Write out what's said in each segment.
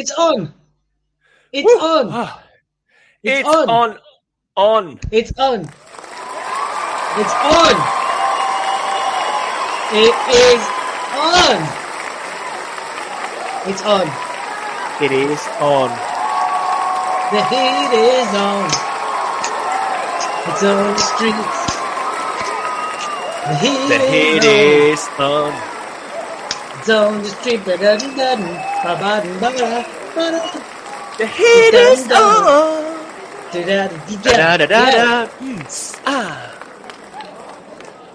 It's on! It's Woo! on! Ah. It's It's, on. on. on. It's on! It's on! It is on! It's on. It is on. The heat is on. It's on the streets. The heat, The heat is is on. On. It's on the street. The heat is Dun, dun. on. Da-da-da-da. Da, da, da, Yeah. da. Mm. Ah.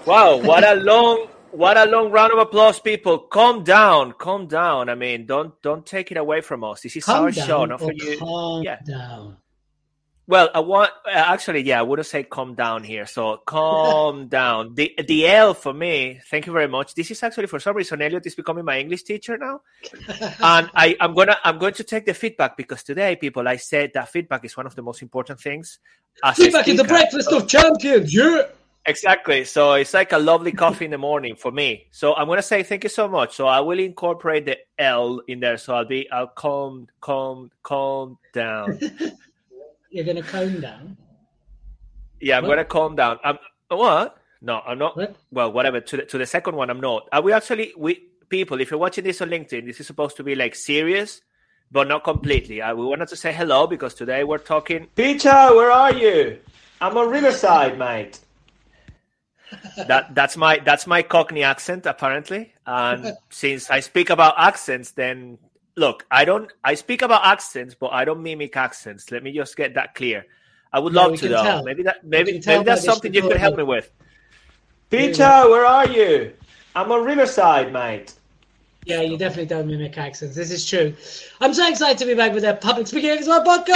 Wow, what a long what a long round of applause, people. Calm down, calm down. I mean, don't don't take it away from us. This is Calm our down show, not for you. calm Yeah. down. Well, I want uh, actually, yeah, I wouldn't say calm down here. So calm down. The the L for me. Thank you very much. This is actually for some reason Elliot is becoming my English teacher now, and I I'm gonna I'm going to take the feedback because today, people, I said that feedback is one of the most important things. As Feedback is the breakfast of champions. Yeah. Exactly. So it's like a lovely coffee in the morning for me. So I'm gonna say thank you so much. So I will incorporate the L in there. So I'll be I'll calm calm calm down. You're going to calm down. Yeah, I'm gonna calm down. I'm what? No, I'm not. What? Well, whatever. To the, to the second one, I'm not. Are we actually we people? If you're watching this on LinkedIn, this is supposed to be like serious, but not completely. Uh, we wanted to say hello because today we're talking. Peter, where are you? I'm on Riverside, mate. that that's my that's my Cockney accent apparently, and since I speak about accents, then look, I don't I speak about accents, but I don't mimic accents. Let me just get that clear. I would Yeah, love to though. tell. Maybe that can maybe maybe that's something you could help me with. Peter, where are you? I'm on Riverside, mate. Yeah, you definitely don't mimic accents. This is true. I'm so excited to be back with the Public Speaking Expert podcast.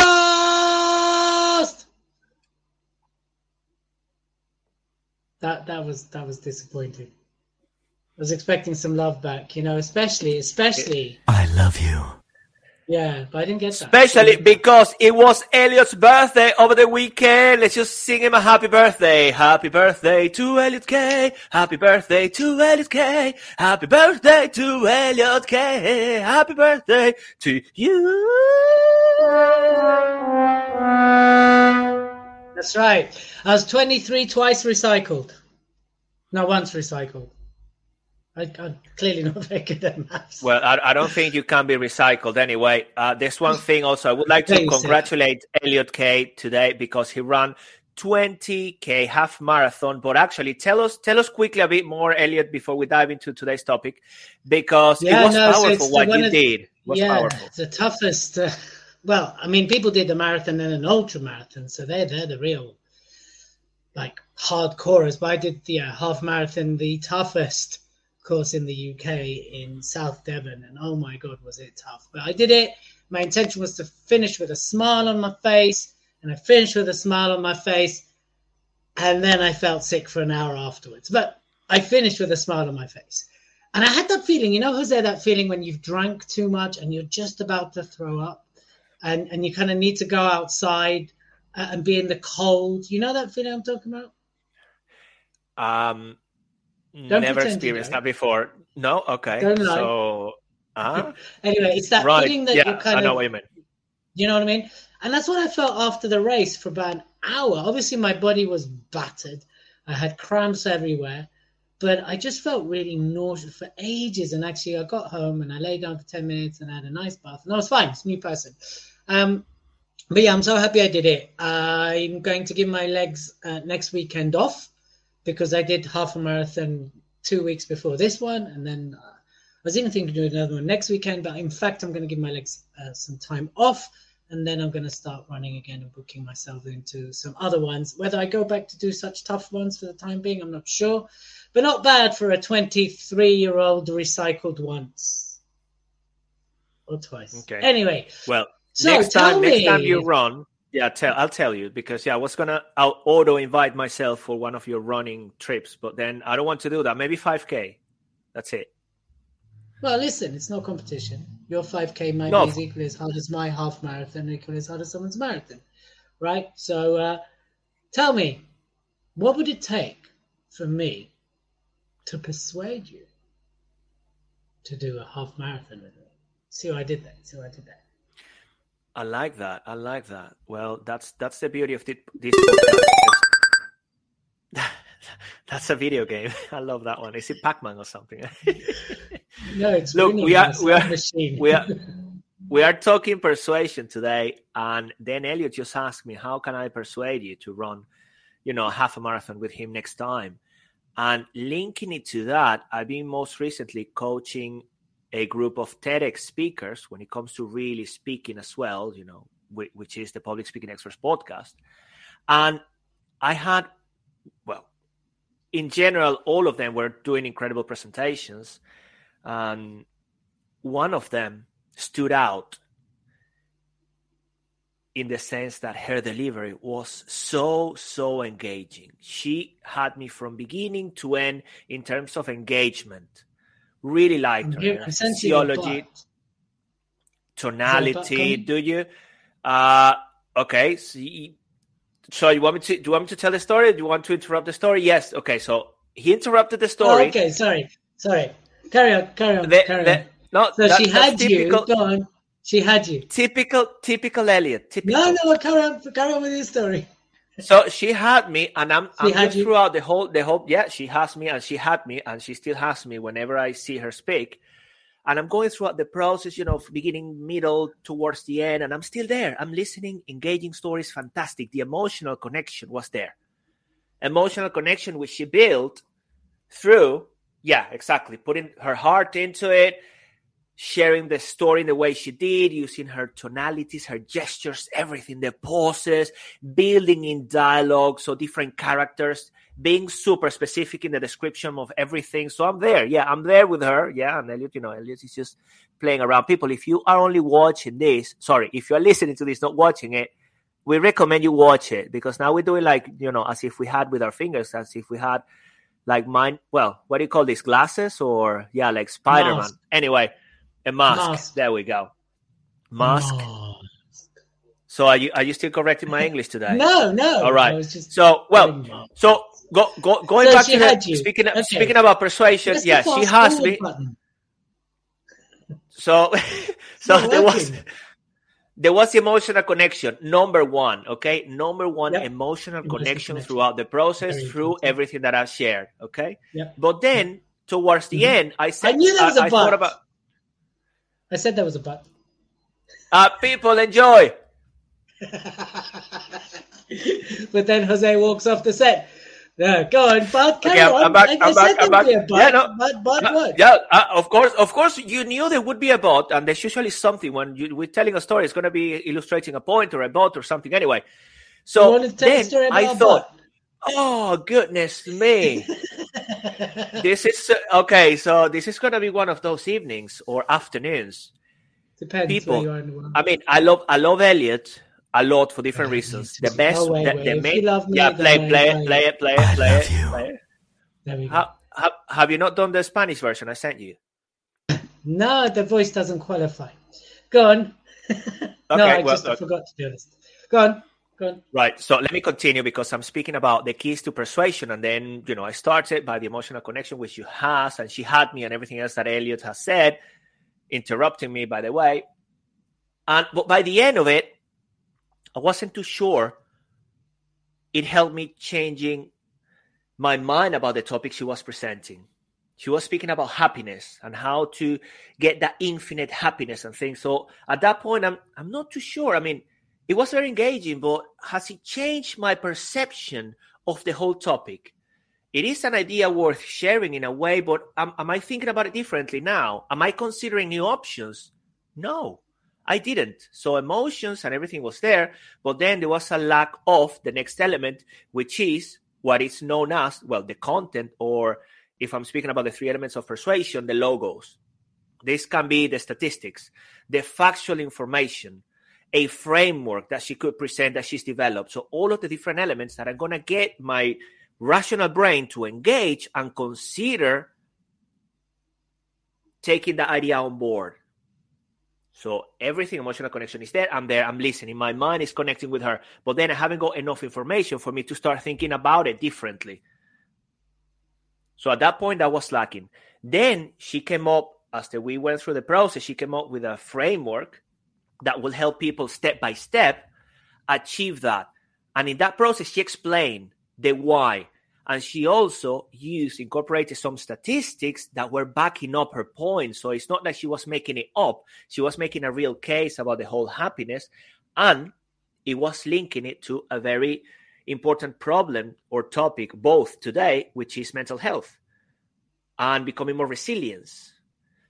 That that was that was disappointing. I was expecting some love back, you know, especially especially. I love you. Yeah, but I didn't get that. Especially because it was Elliot's birthday over the weekend. Let's just sing him a happy birthday. Happy birthday to Elliot Kay. Happy birthday to Elliot Kay. Happy birthday to Elliot Kay. Happy birthday to you. That's right. I was 23 twice recycled. No, once recycled. I, I'm clearly not very good at maths. Well, I, I don't think you can be recycled anyway. Uh, there's one thing also. I would like to congratulate Elliot Kay today because he ran 20k half marathon. But actually, tell us tell us quickly a bit more, Elliot, before we dive into today's topic, because Yeah, it was no, powerful the what you of- did. It was yeah, powerful. the toughest. Uh, well, I mean, people did the marathon and an ultra marathon, so they're they're the real like hardcorers. But I did the uh, half marathon, the toughest course in the UK in South Devon, and oh my god, was it tough! But I did it. My intention was to finish with a smile on my face, and I finished with a smile on my face, and then I felt sick for an hour afterwards. But I finished with a smile on my face. And I had that feeling, you know, Jose, that feeling when you've drank too much and you're just about to throw up and, and you kind of need to go outside uh, and be in the cold. You know that feeling I'm talking about? Um, Don't never experienced that before. No, okay. Don't lie. So, uh, Anyway, it's that right. feeling that Yeah, you're kind I know of, what you mean. you know what I mean? And that's what I felt after the race for about an hour. Obviously, my body was battered. I had cramps everywhere, but I just felt really nauseous for ages. And actually, I got home and I lay down for 10 minutes and I had a nice bath. And I was fine. It's a new person. Um, but yeah, I'm so happy I did it. I'm going to give my legs uh, next weekend off because I did half a marathon two weeks before this one. And then uh, I was even thinking of doing another one next weekend. But in fact, I'm going to give my legs uh, some time off and then I'm going to start running again and booking myself into some other ones. Whether I go back to do such tough ones for the time being, I'm not sure, but not bad for a 23 year old recycled once. or twice. Okay. Anyway, Well, so next time, me. next time you run, yeah, tell I'll tell you because yeah, I was gonna I'll auto invite myself for one of your running trips, but then I don't want to do that. Maybe five k. That's it. Well, listen, it's no competition. Your 5K might No. be as equally as hard as my half marathon, equally as hard as someone's marathon, right? So, uh, tell me, what would it take for me to persuade you to do a half marathon with me? See what I did there? See what I did there? I like that. I like that. Well, that's that's the beauty of this. that's a video game. I love that one. Is it Pac-Man or something? No, it's Look, we are- we are- machine. we are- we are talking persuasion today, and then Elliot just asked me, "How can I persuade you to run, you know, half a marathon with him next time?" And linking it to that, I've been most recently coaching a group of TEDx speakers when it comes to really speaking as well, you know, whi- which is the Public Speaking Experts podcast. And I had, well, in general, all of them were doing incredible presentations. And one of them stood out in the sense that her delivery was so so engaging she had me from beginning to end in terms of engagement really liked I'm her here- her I'm sensing a physiology but. tonality do you uh okay so you, so you want me to do you want me to tell the story do you want to interrupt the story yes okay so he interrupted the Oh, story okay, sorry, sorry. Carry on, carry on, The- carry the- on. no So that- she had typical, you. Go on. She had you. typical typical elliot typical No, no, carry on, carry on with your story. So she had me, and I'm, She I'm just throughout the whole, the whole. Yeah, she has me, and she had me, and she still has me whenever I see her speak. And I'm going throughout the process, you know, beginning, middle, towards the end, and I'm still there. I'm listening, engaging stories, fantastic. The emotional connection was there. Emotional connection which she built through, yeah, exactly, putting her heart into it, sharing the story in the way she did, using her tonalities, her gestures, everything, the pauses, building in dialogue, so different characters, being super specific in the description of everything. So I'm there. Yeah, I'm there with her. Yeah, and Elliot, you know, Elliot is just playing around. People, if you are only watching this, sorry, if you're listening to this, not watching it, we recommend you watch it because now we're doing like, you know, as if we had with our fingers, as if we had like mine. Well, what do you call these glasses or yeah, like Spider Man. Mask. Anyway, a mask. Mask. There we go. Mask. Oh. So are you are you still correcting my English today? No, no. All right. Just So well, so go, go going So back to you. speaking Okay. speaking about persuasion. The Yeah, she has me. button. So so there was there was emotional connection. Number one, okay, number one Yep. emotional Emotional connection connection. throughout the process, Very through important. everything that I've shared. Okay, Yep. but then towards the Mhm. end, I said i knew there was a I, I thought about I said there was a but. uh, people enjoy. but then Jose walks off the set. No, go on, but carry Okay, I'm- on. I'm back, I I'm back, I'm there'd be a back. but, Yeah, no. but, but what? Yeah, uh, of course, of course, you knew there would be a bot, and there's usually something when you, we're telling a story. It's going to be illustrating a point or a bot or something. Anyway, so want to tell a then I thought, oh goodness me, this is uh, okay. So this is going to be one of those evenings or afternoons. Depends people- where you are in the world. I mean, I love, I love Elliot a lot for different I reasons. The best, Oh, wait, the, wait. the main, love me, yeah, play, then play I- it, play it, play I it, play it, play it. there we go. Have, have, have you not done the Spanish version I sent you? No, the voice doesn't qualify. Go on. no, I well, just I forgot to be honest. Go on. Go on. Right. So let me continue because I'm speaking about the keys to persuasion. And then, you know, I started by the emotional connection, which you has, and she had me and everything else that Elliot has said, interrupting me, by the way. And but by the end of it, I wasn't too sure. It helped me changing my mind about the topic she was presenting. She was speaking about happiness and how to get that infinite happiness and things. So at that point, I'm I'm not too sure. I mean, it was very engaging, but has it changed my perception of the whole topic? It is an idea worth sharing in a way, but am, am I thinking about it differently now? Am I considering new options? No, I didn't. So emotions and everything was there, but then there was a lack of the next element, which is what is known as, well, the content, or if I'm speaking about the three elements of persuasion, the logos. This can be the statistics, the factual information, a framework that she could present that she's developed. So all of the different elements that are going to get my rational brain to engage and consider taking the idea on board. So everything emotional connection is there. I'm there. I'm listening. My mind is connecting with her, but then I haven't got enough information for me to start thinking about it differently. So at that point, I was lacking. Then she came up after we went through the process. She came up with a framework that will help people step by step achieve that. And in that process, she explained the why. And she also used, incorporated some statistics that were backing up her point. So it's not that she was making it up, she was making a real case about the whole happiness. And it was linking it to a very important problem or topic, both today, which is mental health and becoming more resilience.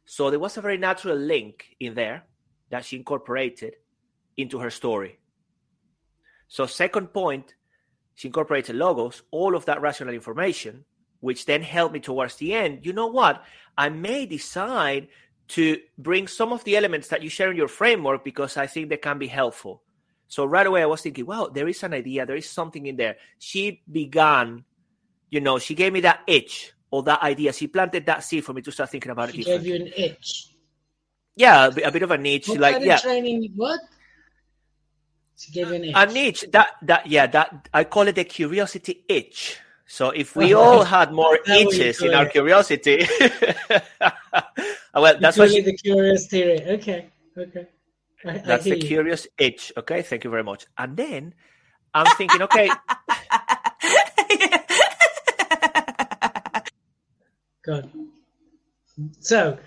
So there was a very natural link in there that she incorporated into her story. So, second point, she incorporated logos, all of that rational information, which then helped me towards the end. You know what? I may decide to bring some of the elements that you share in your framework because I think they can be helpful. So right away, I was thinking, well, there is an idea, there is something in there. She began, you know, she gave me that itch or that idea. She planted that seed for me to start thinking about she it. She gave you an itch. Yeah, a bit, a bit of a niche. What like yeah, training? What? Gave an itch. a niche. That that yeah, that I call it a curiosity itch. So if we all had more itches in our good. curiosity, well, that's what she, the curious theory. Okay, okay. I, I that's hear the you. curious itch. Okay, thank you very much. And then I'm thinking, okay, God. So,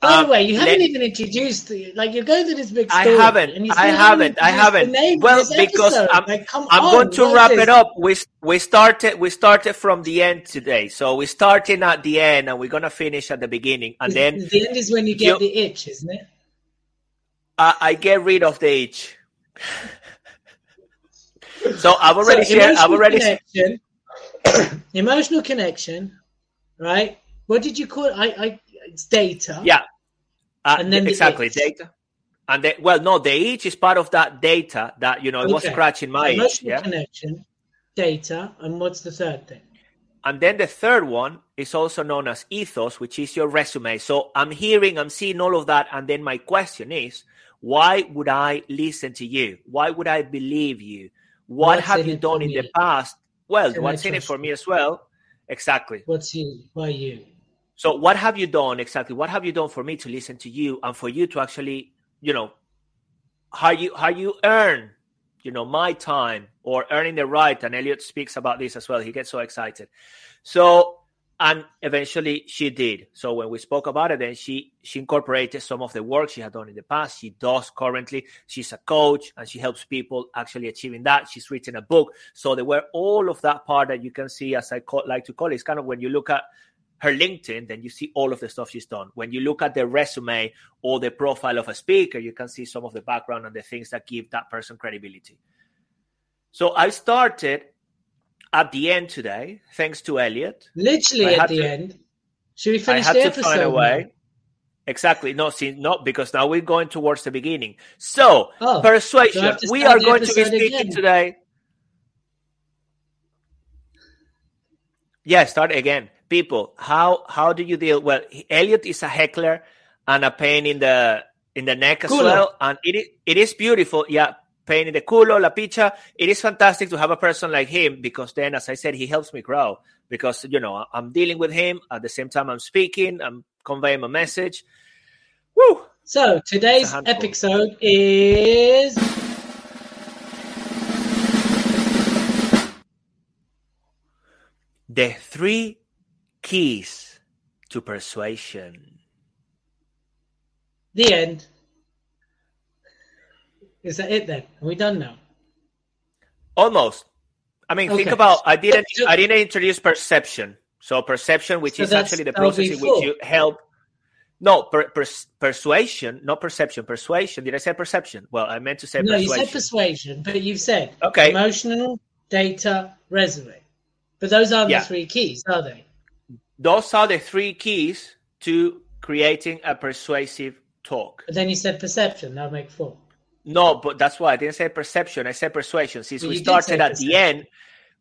by Um, the way, you haven't let- even introduced the like you're going through this big story. I haven't. and you I haven't. I haven't. Well, this because episode. I'm- like, I'm on, going to wrap is it up. We we started we started from the end today, so we're starting at the end and we're gonna finish at the beginning, and then the end is when you get you- the itch, isn't it? I, I get rid of the itch. so I've already So, shared. I've already. connection. emotional connection, right? What did you call it? I, I it's data. Yeah. Uh, And then exactly itch. data. And the, well, no, the itch is part of that data that you know it was scratching my itch. emotional Yeah. connection, data, and what's the third thing? And then the third one is also known as ethos, which is your resume. So I'm hearing, I'm seeing all of that. And then my question is, why would I listen to you? Why would I believe you? What What's have you done in the past? Well, Can what's in it for you? me as well? Exactly. What's you? Why you? So what have you done exactly? What have you done for me to listen to you and for you to actually, you know, how you how you earn, you know, my time or earning the right? And Elliot speaks about this as well. He gets so excited. So and eventually she did. So when we spoke about it, then she she incorporated some of the work she had done in the past. She does currently. She's a coach and she helps people actually achieving that. She's written a book. So there were all of that part that you can see, as I call, like to call it, it's kind of when you look at her LinkedIn, then you see all of the stuff she's done. When you look at the resume or the profile of a speaker, you can see some of the background and the things that give that person credibility. So I started at the end today, thanks to Elliot. Literally at the to- end. Should we finish I had the to find a now? way. Exactly. No, see, not because now we're going towards the beginning. So, Oh, persuasion. so I have to we are going to be speaking again. today. Yeah, start again. People, how how do you deal? Well, Elliot is a heckler and a pain in the in the neck as Culo. well, and it is, it is beautiful. Yeah, pain in the culo, la picha. It is fantastic to have a person like him because then, as I said, he helps me grow because you know I'm dealing with him at the same time I'm speaking, I'm conveying a message. Woo! So today's It's a handful. episode is The three keys to persuasion. the end. Is that it then? Are we done now? Almost. I mean, think about. I didn't. I didn't introduce perception. So perception, which So is actually the process in which you help. No, per, pers- persuasion, not perception. Persuasion. Did I say perception? Well, I meant to say No, you persuasion. said persuasion, but you've said Okay. emotional, data, resume. But those aren't Yeah. the three keys, are they? Those are the three keys to creating a persuasive talk. But then you said perception. That'll make four. No, but that's why I didn't say perception. I said persuasion. Since Well, we started at perception. the end,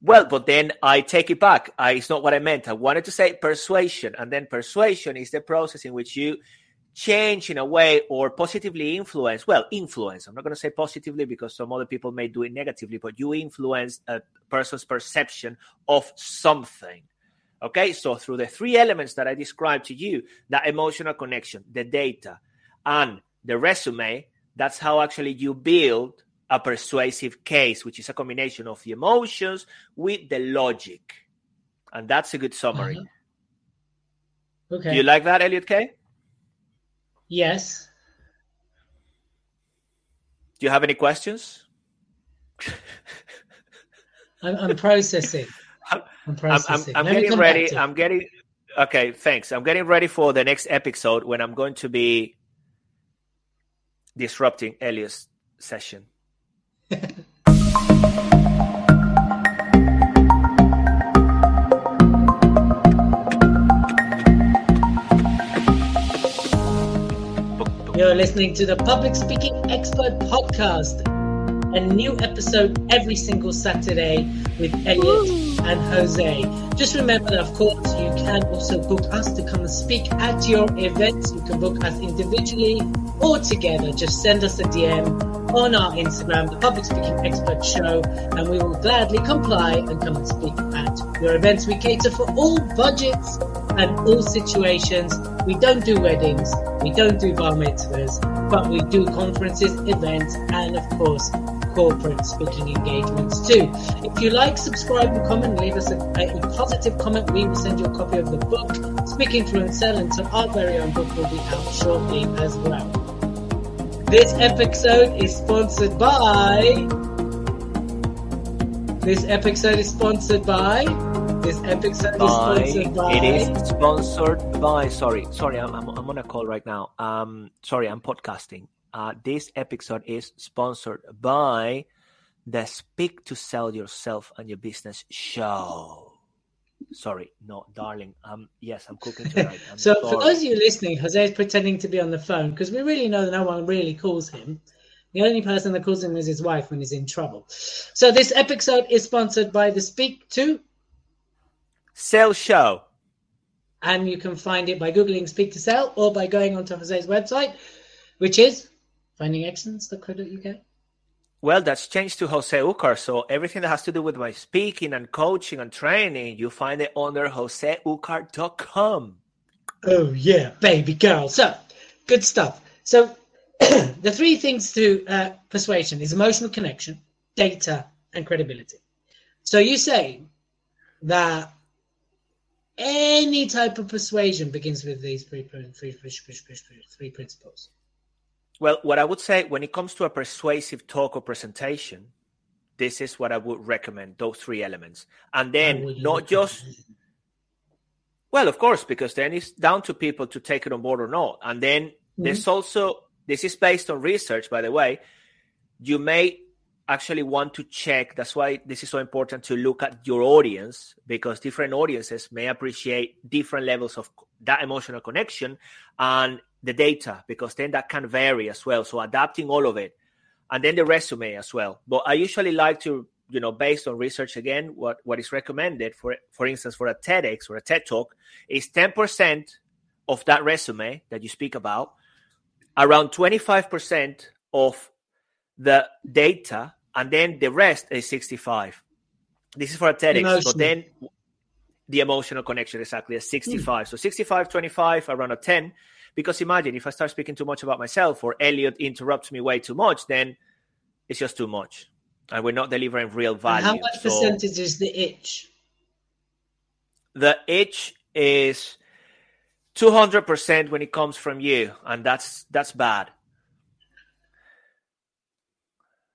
well, but then I take it back. I, it's not what I meant. I wanted to say persuasion, and then persuasion is the process in which you change in a way or positively influence. Well, influence. I'm not going to say positively because some other people may do it negatively, but you influence a person's perception of something. Okay, so through the three elements that I described to you, that emotional connection, the data, and the resume, that's how actually you build a persuasive case, which is a combination of the emotions with the logic. And that's a good summary. Uh-huh. Do Okay. you like that, Elliot Kay? yes. Do you have any questions? I'm, I'm processing. I'm I'm, I'm, processing. I'm Let me getting ready. I'm getting okay. Thanks. I'm getting ready for the next episode when I'm going to be disrupting Elliot's session. You're listening to the Public Speaking Expert Podcast, a new episode every single Saturday with Elliot and Jose. Just remember that, of course, you can also book us to come and speak at your events. You can book us individually or together. Just send us a DM on our Instagram, the Public Speaking Expert Show, and we will gladly comply and come and speak at your events. We cater for all budgets and all situations. We don't do weddings, we don't do bar mitzvahs, but we do conferences, events, and of course, corporate speaking engagements too. If you like, subscribe and comment, leave us a, a positive comment. We will send you a copy of the book, Speaking Fluent Sell, and so our very own book will be out shortly as well. This episode is sponsored by. This episode is sponsored by. This episode is sponsored by. it is sponsored by sorry sorry I'm, I'm, I'm on a call right now um sorry i'm podcasting uh this episode is sponsored by the speak to sell yourself and your business show sorry no darling um yes i'm cooking tonight I'm So, for those of you listening, Jose is pretending to be on the phone because we really know that no one really calls him. The only person that calls him is his wife when he's in trouble. So, this episode is sponsored by the Speak to, sell show and you can find it by Googling Speak to Sell or by going onto Jose's website, which is findingexcellence.co.uk. Well, that's changed to Jose Ucar. So everything that has to do with my speaking and coaching and training, you find it under joseucar.com. Oh yeah, baby girl. So good stuff. So the three things to uh, persuasion is emotional connection, data, and credibility. So you say that any type of persuasion begins with these three, principles. Well, what I would say when it comes to a persuasive talk or presentation, this is what I would recommend those three elements. And then not just, well, of course, because then it's down to people to take it on board or not. And then there's also, this is based on research, by the way. You may actually want to check. That's why this is so important to look at your audience because different audiences may appreciate different levels of that emotional connection and the data because then that can vary as well. So adapting all of it and then the resume as well. But I usually like to, you know, based on research again, what, what is recommended for, for instance, for a TEDx or a TED talk is 10% of that resume that you speak about, around 25% of the data, and then the rest is 65. This is for a TEDx, Emotional. but then the emotional connection exactly at 65. So 65, 25, around a 10. Because imagine if I start speaking too much about myself or Elliot interrupts me way too much, then it's just too much. And we're not delivering real And value. how much So percentage is the itch? the itch is 200% when it comes from you, and that's that's bad.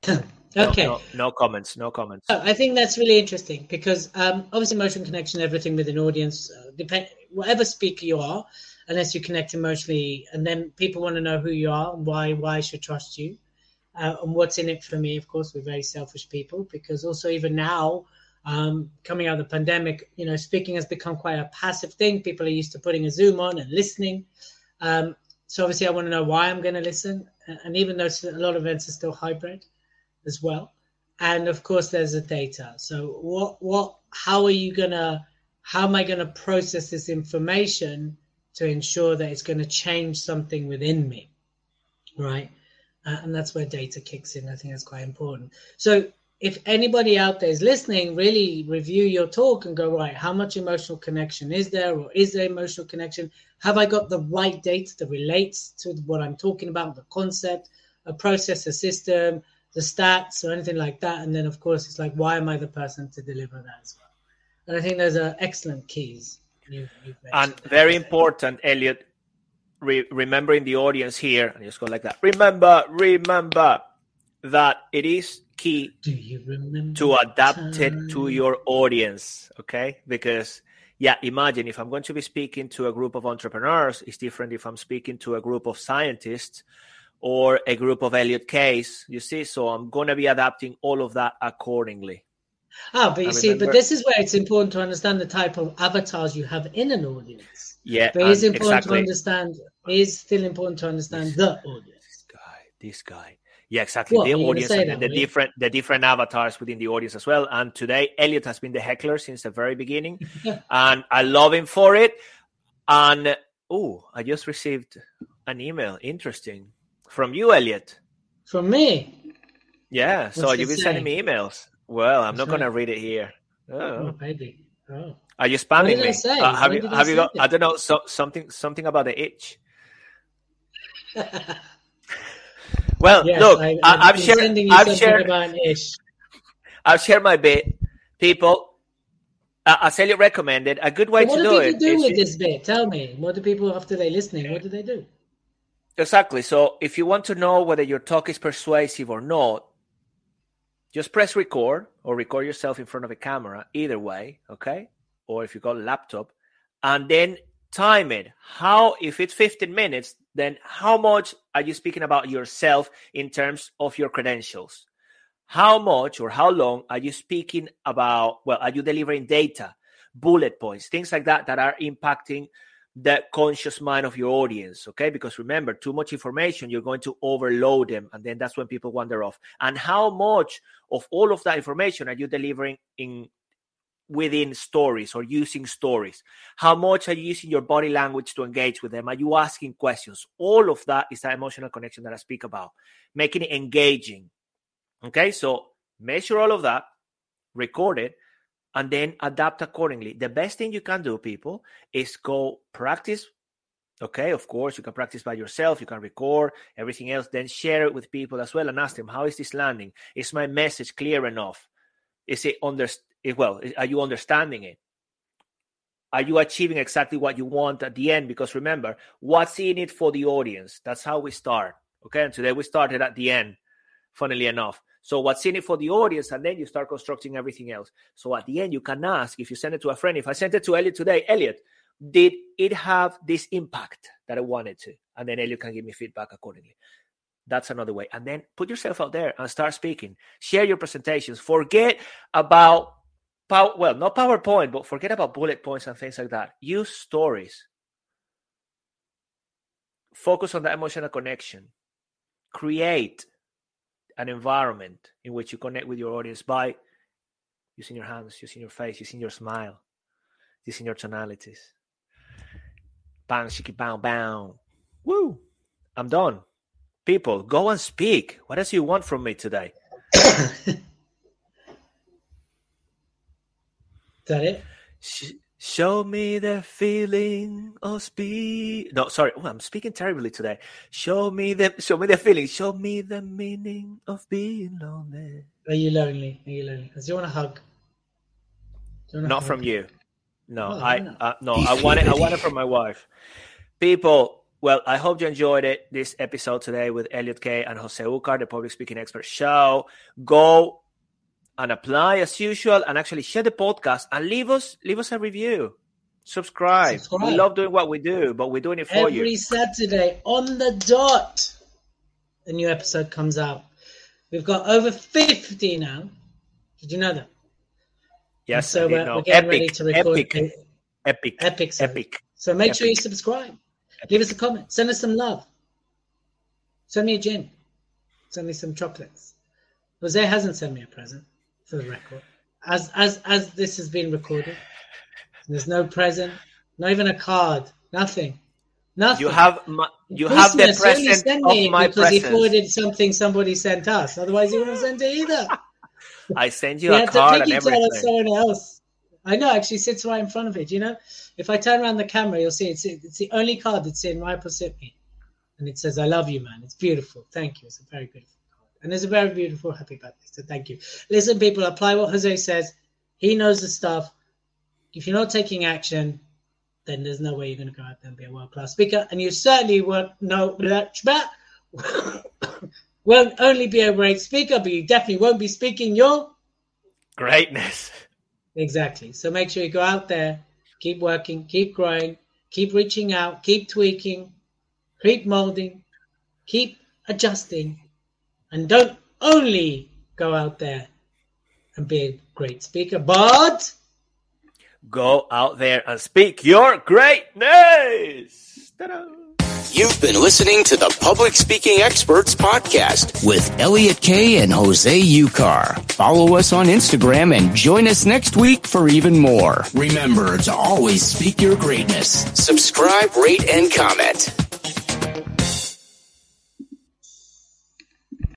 Okay. No, no comments. No comments. So I think that's really interesting because um, obviously emotional connection, everything with an audience, uh, depend whatever speaker you are, unless you connect emotionally, and then people want to know who you are and why why I should trust you, uh, and what's in it for me. Of course, we're very selfish people because also even now, um, coming out of the pandemic, you know, speaking has become quite a passive thing. People are used to putting a Zoom on and listening. Um, so obviously, I want to know why I'm going to listen, and even though a lot of events are still hybrid as well, and of course, there's the data. So what what how are you gonna how am I going to process this information to ensure that it's going to change something within me, right? Uh, and that's where data kicks in. I think that's quite important. So if anybody out there is listening, really review your talk and go, right, how much emotional connection is there or is there emotional connection? Have I got the right data that relates to what I'm talking about, the concept, a process, a system, the stats, or anything like that? And then, of course, it's like, why am I the person to deliver that as well? And I think those are excellent keys. And very important, Elliot, re- remembering the audience here, and just go like that. Remember, remember that it is key to adapt it to your audience. Okay, because yeah, imagine if I'm going to be speaking to a group of entrepreneurs, it's different if I'm speaking to a group of scientists or a group of Elliot Kays, You see, so I'm going to be adapting all of that accordingly. Ah, but you I see, remember. but this is where it's important to understand the type of avatars you have in an audience. Yeah, but it's important exactly. to understand. It is still important to understand this, the audience. This guy, this guy. Yeah, exactly. What, the audience, that, the different, the different avatars within the audience as well. And today, Elliot has been the heckler since the very beginning, and I love him for it. And oh, I just received an email. Interesting from you, Elliot. From me. Yeah. What's so you've been sending me emails. Well, I'm not going to read it here. Oh, oh baby. Oh. Are you spamming me? Uh, have you have you got? It? I don't know. So, something something about the itch. Well, yes, look, I, have shared. I've shared. I've shared my bit. People, uh, I say you recommended a good way so to do do it. What do people do with this bit? Tell me. What do people after they listening? What do they do? Exactly. So, if you want to know whether your talk is persuasive or not, just press record or record yourself in front of a camera. Either way, okay. Or if you got a laptop, and then time it. How, if it's 15 minutes, then how much are you speaking about yourself in terms of your credentials? How much or how long are you speaking about? Well, are you delivering data, bullet points, things like that that are impacting the conscious mind of your audience? Okay, because remember, too much information, you're going to overload them, and then that's when people wander off. And how much of all of that information are you delivering in within stories or using stories? How much are you using your body language to engage with them? Are you asking questions? All of that is that emotional connection that I speak about, making it engaging. Okay, so measure all of that, record it, and then adapt accordingly. The best thing you can do, people, is go practice. Okay, of course, you can practice by yourself, you can record everything else, then share it with people as well and ask them, How is this landing? Is my message clear enough? Is it under, eh, well, eh, are you understanding it? Are you achieving exactly what you want at the end? Because remember, what's in it for the audience? That's how we start. Okay. And today we started at the end, funnily enough. So what's in it for the audience? And then you start constructing everything else. So at the end, you can ask if you send it to a friend. If I sent it to Elliot today, Elliot, did it have this impact that I wanted to? And then Elliot can give me feedback accordingly. That's another way. And then put yourself out there and start speaking. Share your presentations. Forget about power, well, not PowerPoint, but forget about bullet points and things like that. Use stories. Focus on the emotional connection. Create an environment in which you connect with your audience by using your hands, using your face, using your smile, using your tonalities. Bang, shiki, bow, bow. Woo! I'm done. People, go and speak. What else you want from me today? that it? Show me the feeling of speed. No, sorry, oh, I'm speaking terribly today. Show me the show me the feeling. Show me the meaning of being lonely. Are you lonely? Are you lonely? Do you want a hug? Not hug? from you. No, oh, I uh, no, I want it. I want it from my wife. People, well, I hope you enjoyed it. This episode today with Elliot Kay and Jose Ucar, the public speaking expert show. Go and apply as usual and actually share the podcast and leave us leave us a review. Subscribe. Subscribe. We love doing what we do, but we're doing it for Every you. Every Saturday on the dot, a new episode comes out. We've got over 50 now. Did you know that? Yes. And so we're, we're, getting epic, ready to record epic, epic, epic, epic. So make epic. sure you subscribe. Leave us a comment. Send us some love. Send me a gin. Send me some chocolates. Jose hasn't sent me a present, for the record. As as as this has been recorded, there's no present, not even a card, nothing, nothing. You have my, you have the present of my because he forwarded something somebody sent us. Otherwise, he wouldn't have sent it either. I send you a card and everything. someone else. I know, actually sits right in front of it. You know, if I turn around the camera, you'll see it's it's the only card that's in right opposite me, and it says "I love you, man." It's beautiful. Thank you. It's a very beautiful and it's a very beautiful happy birthday. So thank you. Listen, people, apply what Jose says. He knows the stuff. If you're not taking action, then there's no way you're going to go out there and be a world class speaker, and you certainly won't know that won't only be a great speaker, but you definitely won't be speaking your greatness. Exactly. So make sure you go out there, keep working, keep growing, keep reaching out, keep tweaking, keep molding, keep adjusting, and don't only go out there and be a great speaker, but go out there and speak your greatness. Ta-da. You've been listening to the Public Speaking Experts Podcast with Elliot Kay and Jose Ucar. Follow us on Instagram and join us next week for even more. Remember to always speak your greatness. Subscribe, rate, and comment.